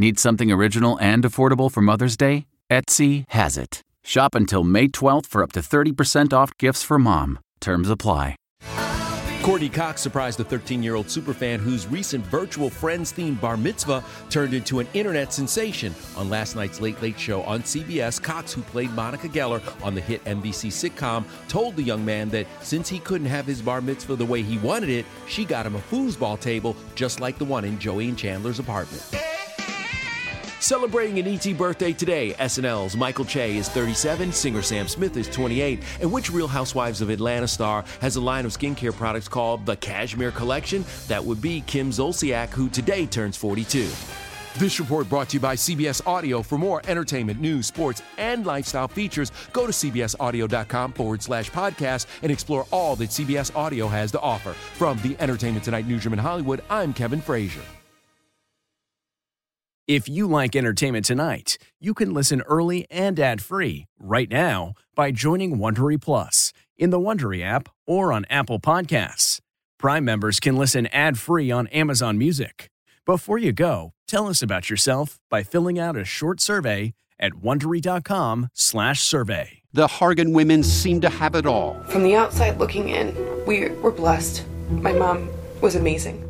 Need something original and affordable for Mother's Day? Etsy has it. Shop until May 12th for up to 30% off gifts for mom. Terms apply. Courteney Cox surprised a 13 year old superfan whose recent virtual Friends themed bar mitzvah turned into an internet sensation. On last night's Late Late Show on CBS, Cox, who played Monica Geller on the hit NBC sitcom, told the young man that since he couldn't have his bar mitzvah the way he wanted it, she got him a foosball table just like the one in Joey and Chandler's apartment. Celebrating an ET birthday today, SNL's Michael Che is 37, singer Sam Smith is 28, and which Real Housewives of Atlanta star has a line of skincare products called the Cashmere Collection? That would be Kim Zolciak, who today turns 42. This report brought to you by CBS Audio. For more entertainment, news, sports, and lifestyle features, go to cbsaudio.com forward slash podcast and explore all that CBS Audio has to offer. From the Entertainment Tonight newsroom in Hollywood, I'm Kevin Frazier. If you like entertainment tonight, you can listen early and ad-free right now by joining Wondery Plus in the Wondery app or on Apple Podcasts. Prime members can listen ad-free on Amazon Music. Before you go, tell us about yourself by filling out a short survey at wondery.com/survey. The Hargan women seem to have it all. From the outside looking in, we were blessed. My mom was amazing.